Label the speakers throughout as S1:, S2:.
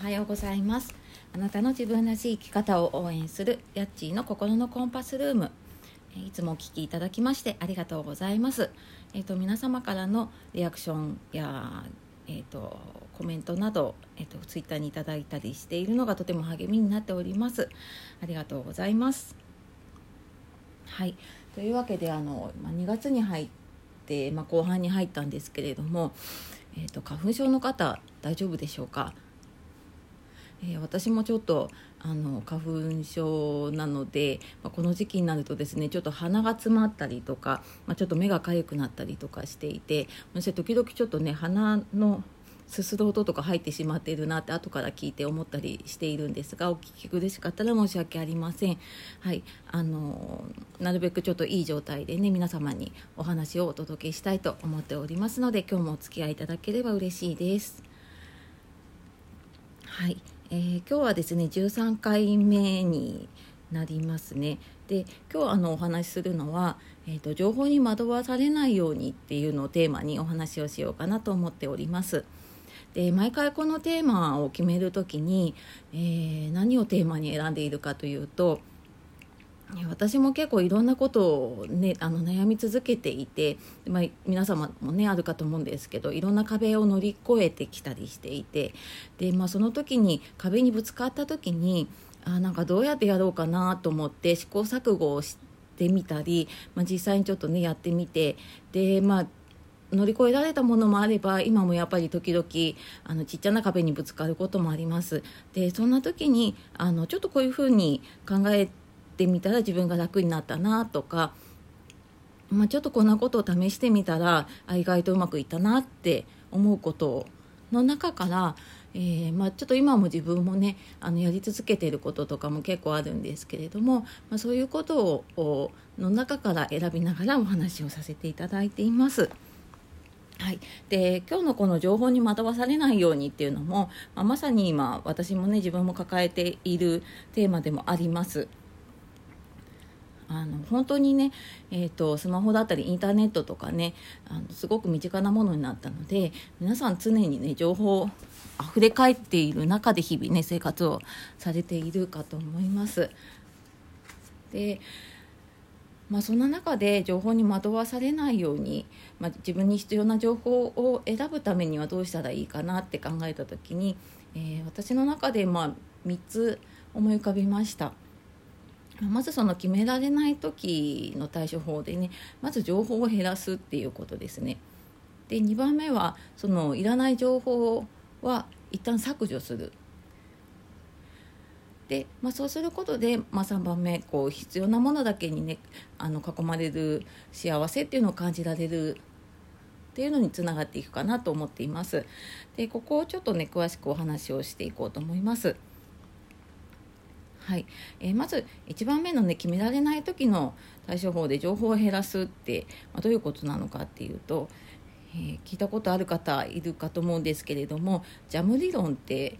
S1: はようございます。あなたの自分らしい生き方を応援するヤッチーの心のコンパスルーム。いつもお聞きいただきましてありがとうございます。えっ、ー、と皆様からのリアクションやえーと、コメントなど、えーと、ツイッターにいただいたりしているのがとても励みになっております。ありがとうございます。はい。というわけであの、ま、2月に入って、ま、後半に入ったんですけれども、えーと花粉症の方大丈夫でしょうか？えー、私もちょっとあの花粉症なので、まあ、この時期になるとですねちょっと鼻が詰まったりとか、まあ、ちょっと目が痒くなったりとかしていて私時々ちょっとね鼻のすする音とか入ってしまっているなって後から聞いて思ったりしているんですがお聞き苦しかったら申し訳ありません。はいあのなるべくちょっといい状態でね皆様にお話をお届けしたいと思っておりますので今日もお付き合いいただければ嬉しいです。はいえー、今日はですね13回目になりますね。で今日あのお話しするのは、えーと、情報に惑わされないようにっていうのをテーマにお話をしようかなと思っております。で毎回このテーマを決める時に、えー、何をテーマに選んでいるかというと私も結構いろんなことを、ね、あの悩み続けていて、まあ、皆様もねあるかと思うんですけどいろんな壁を乗り越えてきたりしていてで、まあ、その時に壁にぶつかった時にあなんかどうやってやろうかなと思って試行錯誤をしてみたり、まあ、実際にちょっとねやってみてでまあ乗り越えられたものもあれば今もやっぱり時々あのちっちゃな壁にぶつかることもあります。でそんな時にあのちょっとこういうふうに考えってみたら自分が楽になったなとか、まあ、ちょっとこんなことを試してみたら意外とうまくいったなって思うことの中から、えー、まあ、ちょっと今も自分もねあのやり続けてることとかも結構あるんですけれども、まあ、そういうことをの中から選びながらお話をさせていただいています。はい、で今日のこの情報に惑わされないようにっていうのも、まあ、まさに今私もね自分も抱えているテーマでもあります。あの本当にね、えーと、スマホだったりインターネットとかねあのすごく身近なものになったので皆さん常にね情報あふれ返っている中で日々ね生活をされているかと思います。でまあ、そんな中で情報に惑わされないように、まあ、自分に必要な情報を選ぶためにはどうしたらいいかなって考えた時に、えー、私の中でまあ3つ思い浮かびました。まずその決められない時の対処法でねまず情報を減らすっていうことですね。で2番目はそのいらない情報は一旦削除する。で、まあ、そうすることで、まあ、3番目こう必要なものだけにねあの囲まれる幸せっていうのを感じられるっていうのにつながっていくかなと思っています。でここをちょっとね詳しくお話をしていこうと思います。はい。えー、まず1番目のね決められない時の対処法で情報を減らすって、まあ、どういうことなのかっていうと、えー、聞いたことある方いるかと思うんですけれどもジャム理論って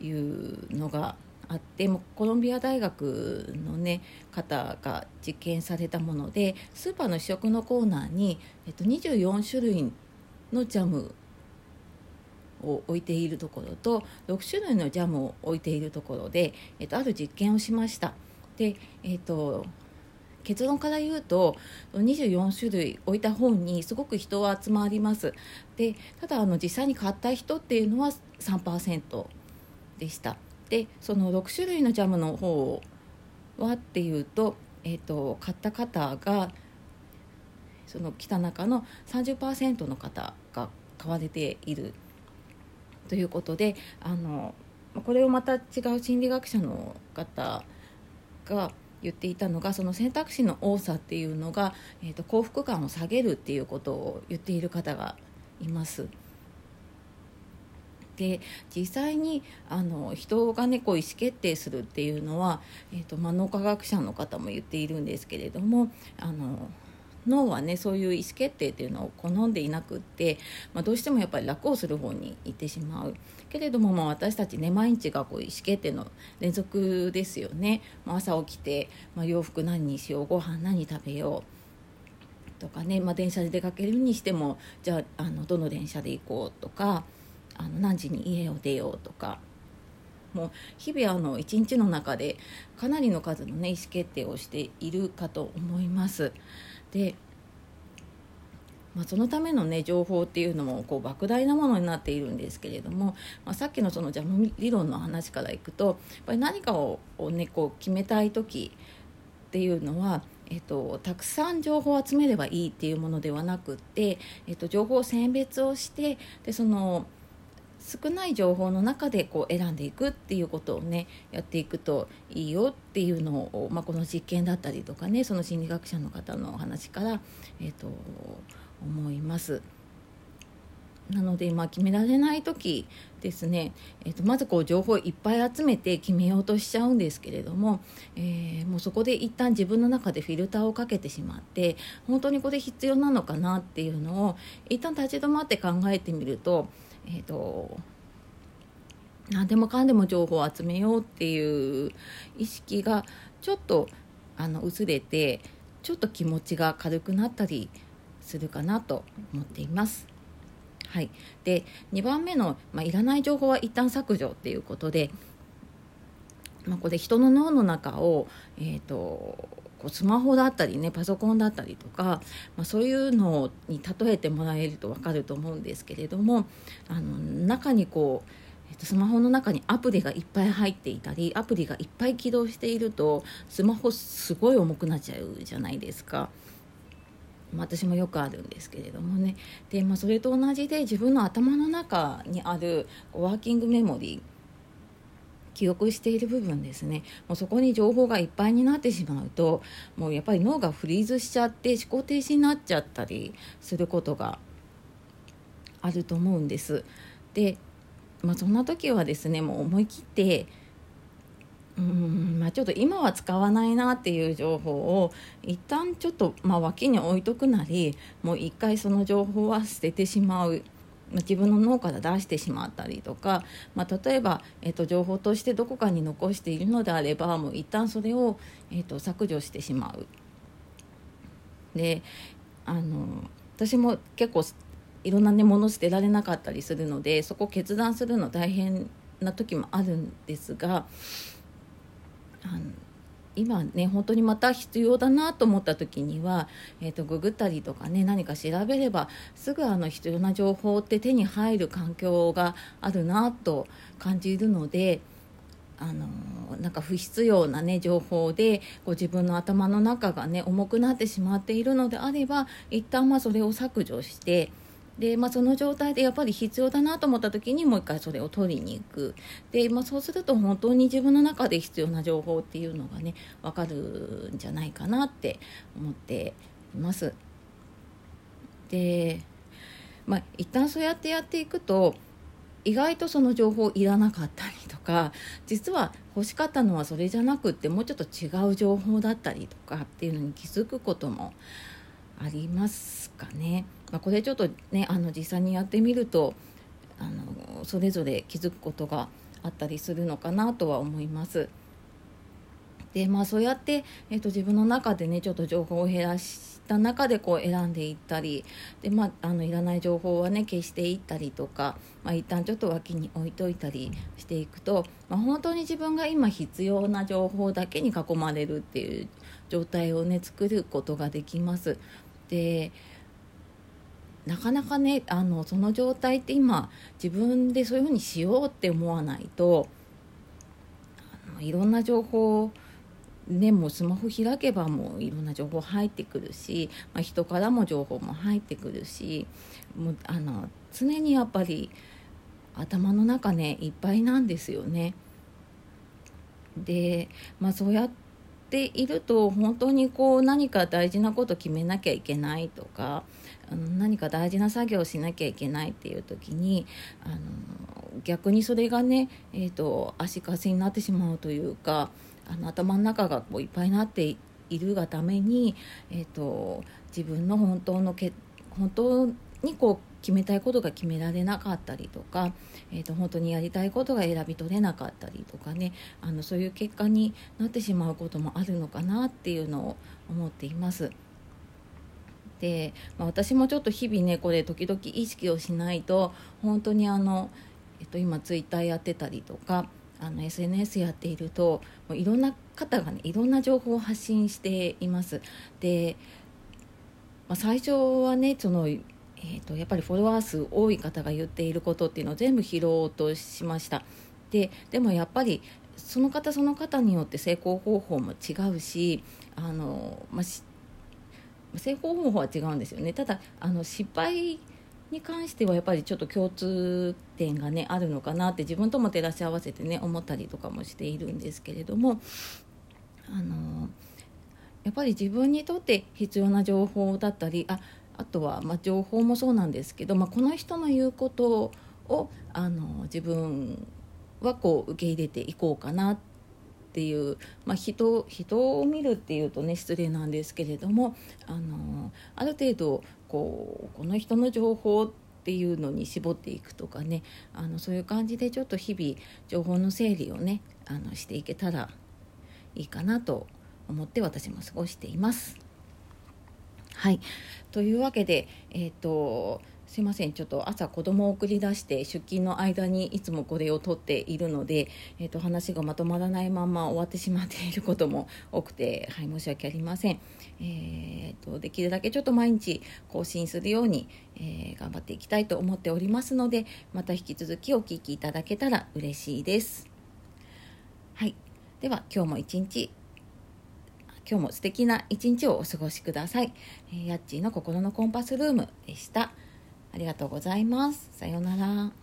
S1: いうのがあってもコロンビア大学の、ね、方が実験されたものでスーパーの試食のコーナーに、えっと、24種類のジャムを置いているところと6種類のジャムを置いているところで、えっと、ある実験をしました。でえっと結論から言うと24種類置いた本にすごく人は集まりますでただあの実際に買った人っていうのは3%でしたでその6種類のジャムの方はっていうと,、えーと、買った方がその来た中の30%の方が買われているということであのこれをまた違う心理学者の方が言っていたのがその選択肢の多さっていうのが、えーと、幸福感を下げるっていうことを言っている方がいます。で実際にあの人がねこう意思決定するっていうのは、えーと、と脳科学者の方も言っているんですけれどもあの脳はねそういう意思決定っていうのを好んでいなくって、まあ、どうしてもやっぱり楽をする方に行ってしまう。けれども、まあ、私たちね毎日がこう意思決定の連続ですよね、まあ、朝起きて、まあ、洋服何にしようご飯何食べよう。とかね、まあ、電車で出かけるにしてもじゃああのどの電車で行こうとかあの何時に家を出ようとか。もう日々あの一日の中でかなりの数のね意思決定をしているかと思います。でまあ、そのための、ね、情報っていうのもこう莫大なものになっているんですけれども、まあ、さっきのそのジャム理論の話からいくとやっぱり何かをね、こう決めたい時っていうのはえっと、たくさん情報を集めればいいっていうものではなくって、えっと、情報を選別をしてでその少ない情報の中でこう選んでいくっていうことをねやっていくといいよっていうのを、まあ、この実験だったりとかねその心理学者の方のお話から、えっと、思います。なので、まあ、決められない時ですね、えーと、まずこう情報をいっぱい集めて決めようとしちゃうんですけれども、えー、もうそこで一旦自分の中でフィルターをかけてしまって本当にこれ必要なのかなっていうのを一旦立ち止まって考えてみると,、えーと何でもかんでも情報を集めようっていう意識がちょっとあの薄れてちょっと気持ちが軽くなったりするかなと思っています。はい、で2番目の、まあ、いらない情報は一旦削除っていうことで、まあ、これ人の脳の中を、えーと、こうスマホだったりねパソコンだったりとか、まあ、そういうのに例えてもらえると分かると思うんですけれどもあの中にこうえっと、スマホの中にアプリがいっぱい入っていたりアプリがいっぱい起動しているとスマホすごい重くなっちゃうじゃないですか。私もよくあるんですけれどもねで、まあ、それと同じで自分の頭の中にあるワーキングメモリー記憶している部分ですねもうそこに情報がいっぱいになってしまうともうやっぱり脳がフリーズしちゃって思考停止になっちゃったりすることがあると思うんです。で、まあ、そんな時はですねもう思い切ってうんまあ、ちょっと今は使わないなっていう情報を一旦ちょっと、まあ、脇に置いとくなりもう一回その情報は捨ててしまう。自分の脳から出してしまったりとか、まあ、例えば、えーと、情報としてどこかに残しているのであればもう一旦それを、えーと、削除してしまう。であの私も結構いろんな、ね、もの捨てられなかったりするのでそこ決断するの大変な時もあるんですがあの今ね本当にまた必要だなと思った時には、えーと、ググったりとかね何か調べればすぐあの必要な情報って手に入る環境があるなと感じるので。あのなんか不必要な、ね、情報でご自分の頭の中が、ね、重くなってしまっているのであれば一旦まあそれを削除してで、まあ、その状態でやっぱり必要だなと思った時にもう一回それを取りに行くで、まあ、そうすると本当に自分の中で必要な情報っていうのがね分かるんじゃないかなって思っています。でまあ一旦そうやってやっていくと意外とその情報いらなかったりとか実は欲しかったのはそれじゃなくってもうちょっと違う情報だったりとかっていうのに気づくこともありますかね。まあ、これちょっとねあの実際にやってみるとあのそれぞれ気づくことがあったりするのかなとは思います。でまあそうやって、えーと、自分の中でねちょっと情報を減らした中でこう選んでいったりで、まあ、あのいらない情報はね消していったりとか、まあ、一旦ちょっと脇に置いといたりしていくと、まあ、本当に自分が今必要な情報だけに囲まれるっていう状態をね作ることができます。でなかなかねあのその状態って今自分でそういうふうにしようって思わないとあのいろんな情報ね、もうスマホ開けばもういろんな情報入ってくるし、まあ、人からも情報も入ってくるしもうあの常にやっぱり頭の中ねいっぱいなんですよね。で、まあ、そうやってていると本当にこう何か大事なこと決めなきゃいけないとかあの何か大事な作業をしなきゃいけないっていう時にあの逆にそれがね、えーと、足かせになってしまうというかあの頭の中がこういっぱいになっているがために、えーと、自分の本当のけ本当にこう決めたいことが決められなかったりとか、えーと、本当にやりたいことが選び取れなかったりとかねあのそういう結果になってしまうこともあるのかなっていうのを思っています。で、まあ、私もちょっと日々ねこれ時々意識をしないと本当にあの、えっと、今ツイッターやってたりとかあの SNS やっているともういろんな方がねいろんな情報を発信していますで、まあ、最初はねその、えーと、やっぱりフォロワー数多い方が言っていることっていうのを全部拾おうとしました。ででもやっぱりその方その方によって成功方法も違うしあの、まあ、成功方法は違うんですよね。ただあの失敗に関してはやっぱりちょっと共通点がねあるのかなって自分とも照らし合わせてね思ったりとかもしているんですけれどもあのやっぱり自分にとって必要な情報だったりああとはま情報もそうなんですけど、まあ、この人の言うことをあの自分はこう受け入れていこうかなっていう、まあ人、人を見るっていうとね失礼なんですけれどもあのある程度こうこの人の情報っていうのに絞っていくとかねあのそういう感じでちょっと日々情報の整理をねあのしていけたらいいかなと思って私も過ごしています。はい。というわけで、えーとすいません。ちょっと朝子供を送り出して出勤の間にいつもこれを撮っているので、えー、と話がまとまらないまま終わってしまっていることも多くて、はい、申し訳ありません、えーと、できるだけちょっと毎日更新するように、えー、頑張っていきたいと思っておりますのでまた引き続きお聴きいただけたら嬉しいです。はい。では今日も一日今日も素敵な一日をお過ごしください。えー、やっちーの心のコンパスルームでした。ありがとうございます。さようなら。